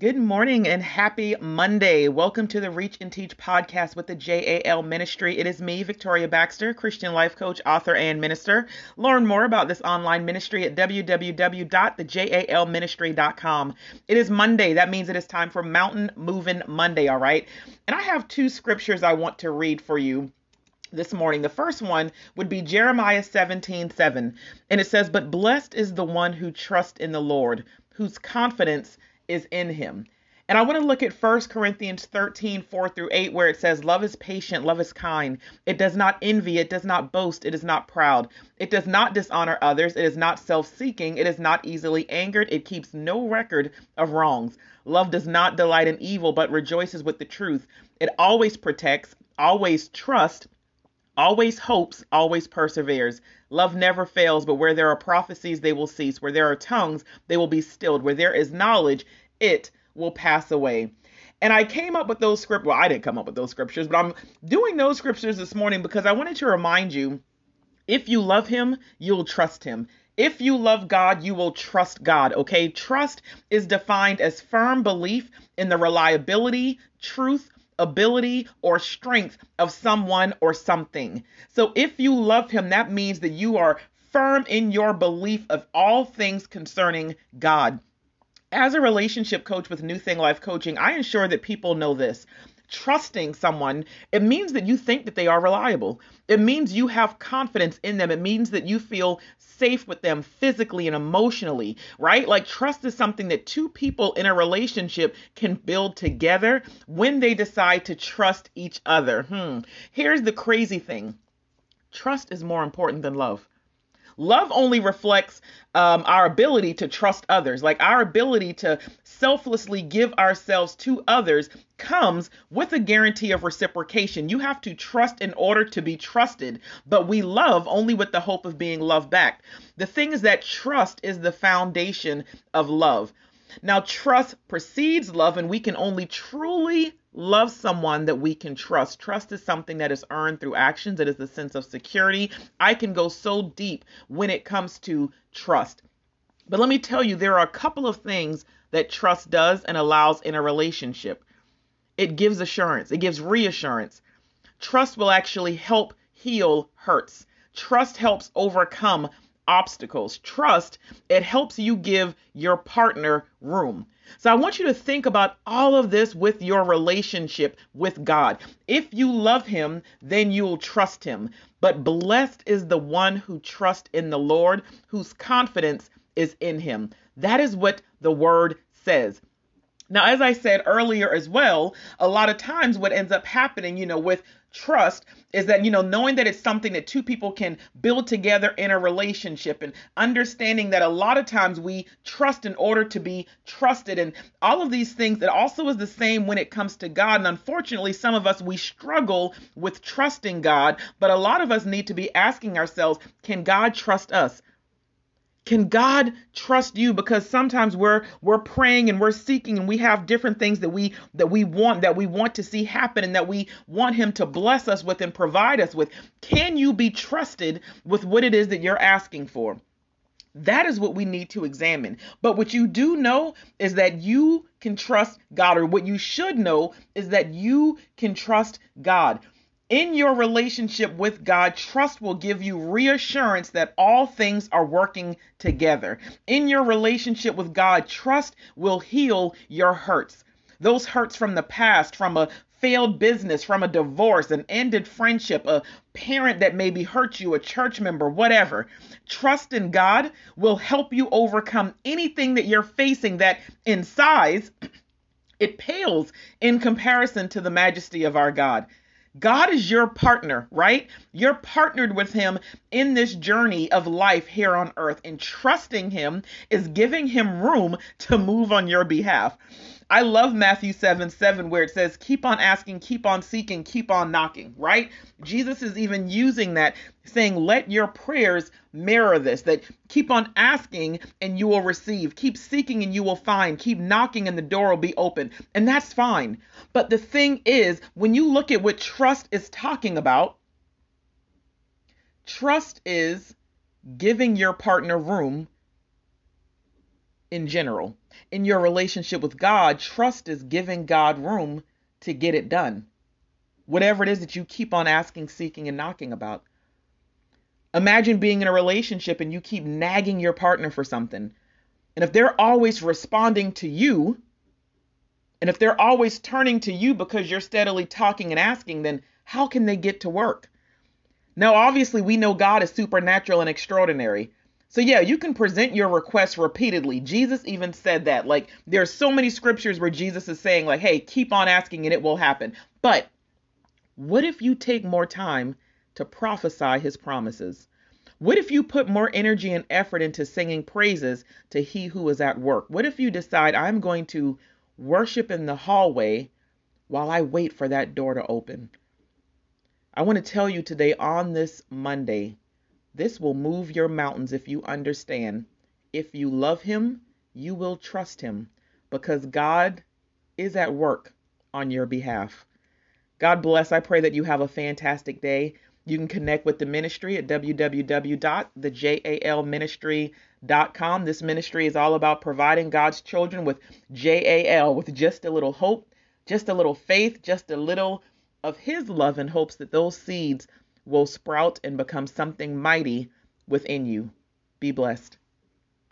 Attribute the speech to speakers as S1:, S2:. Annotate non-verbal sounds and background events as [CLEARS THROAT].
S1: Good morning and happy Monday. Welcome to the Reach and Teach podcast with the JAL Ministry. It is me, Victoria Baxter, Christian life coach, author, and minister. Learn more about this online ministry at www.thejalministry.com. It is Monday. That means it is time for Mountain Moving Monday, all right? And I have two scriptures I want to read for you this morning. The first one would be Jeremiah 17 7. And it says, But blessed is the one who trusts in the Lord, whose confidence is in him. And I want to look at 1 Corinthians 13, 4 through 8, where it says, Love is patient, love is kind. It does not envy, it does not boast, it is not proud. It does not dishonor others, it is not self seeking, it is not easily angered, it keeps no record of wrongs. Love does not delight in evil, but rejoices with the truth. It always protects, always trusts, always hopes, always perseveres. Love never fails, but where there are prophecies, they will cease. Where there are tongues, they will be stilled. Where there is knowledge, it will pass away. And I came up with those scriptures. Well, I didn't come up with those scriptures, but I'm doing those scriptures this morning because I wanted to remind you if you love him, you'll trust him. If you love God, you will trust God, okay? Trust is defined as firm belief in the reliability, truth, ability, or strength of someone or something. So if you love him, that means that you are firm in your belief of all things concerning God. As a relationship coach with New Thing Life Coaching, I ensure that people know this. Trusting someone, it means that you think that they are reliable. It means you have confidence in them. It means that you feel safe with them physically and emotionally, right? Like trust is something that two people in a relationship can build together when they decide to trust each other. Hmm. Here's the crazy thing trust is more important than love. Love only reflects um, our ability to trust others, like our ability to selflessly give ourselves to others comes with a guarantee of reciprocation. You have to trust in order to be trusted, but we love only with the hope of being loved back. The thing is that trust is the foundation of love. Now, trust precedes love, and we can only truly love someone that we can trust. Trust is something that is earned through actions, it is the sense of security. I can go so deep when it comes to trust. But let me tell you, there are a couple of things that trust does and allows in a relationship. It gives assurance, it gives reassurance. Trust will actually help heal hurts. Trust helps overcome obstacles. Trust, it helps you give your partner room. So I want you to think about all of this with your relationship with God. If you love him, then you'll trust him. But blessed is the one who trusts in the Lord, whose confidence is in him. That is what the word says. Now, as I said earlier as well, a lot of times what ends up happening, you know, with trust is that, you know, knowing that it's something that two people can build together in a relationship and understanding that a lot of times we trust in order to be trusted and all of these things. It also is the same when it comes to God. And unfortunately, some of us, we struggle with trusting God, but a lot of us need to be asking ourselves, can God trust us? Can God trust you? Because sometimes we're we're praying and we're seeking and we have different things that we that we want that we want to see happen and that we want him to bless us with and provide us with. Can you be trusted with what it is that you're asking for? That is what we need to examine. But what you do know is that you can trust God, or what you should know is that you can trust God. In your relationship with God, trust will give you reassurance that all things are working together. In your relationship with God, trust will heal your hurts. Those hurts from the past, from a failed business, from a divorce, an ended friendship, a parent that maybe hurt you, a church member, whatever. Trust in God will help you overcome anything that you're facing that in size [CLEARS THROAT] it pales in comparison to the majesty of our God. God is your partner, right? You're partnered with Him in this journey of life here on earth, and trusting Him is giving Him room to move on your behalf. I love Matthew 7 7, where it says, Keep on asking, keep on seeking, keep on knocking, right? Jesus is even using that, saying, Let your prayers mirror this, that keep on asking and you will receive, keep seeking and you will find, keep knocking and the door will be open. And that's fine. But the thing is, when you look at what trust is talking about, trust is giving your partner room in general. In your relationship with God, trust is giving God room to get it done. Whatever it is that you keep on asking, seeking, and knocking about. Imagine being in a relationship and you keep nagging your partner for something. And if they're always responding to you, and if they're always turning to you because you're steadily talking and asking, then how can they get to work? Now, obviously, we know God is supernatural and extraordinary. So, yeah, you can present your request repeatedly. Jesus even said that. Like, there are so many scriptures where Jesus is saying, like, hey, keep on asking and it will happen. But what if you take more time to prophesy his promises? What if you put more energy and effort into singing praises to he who is at work? What if you decide, I'm going to worship in the hallway while I wait for that door to open? I want to tell you today on this Monday, this will move your mountains if you understand. If you love Him, you will trust Him because God is at work on your behalf. God bless. I pray that you have a fantastic day. You can connect with the ministry at www.thejalministry.com. This ministry is all about providing God's children with JAL, with just a little hope, just a little faith, just a little of His love in hopes that those seeds will sprout and become something mighty within you. Be blessed.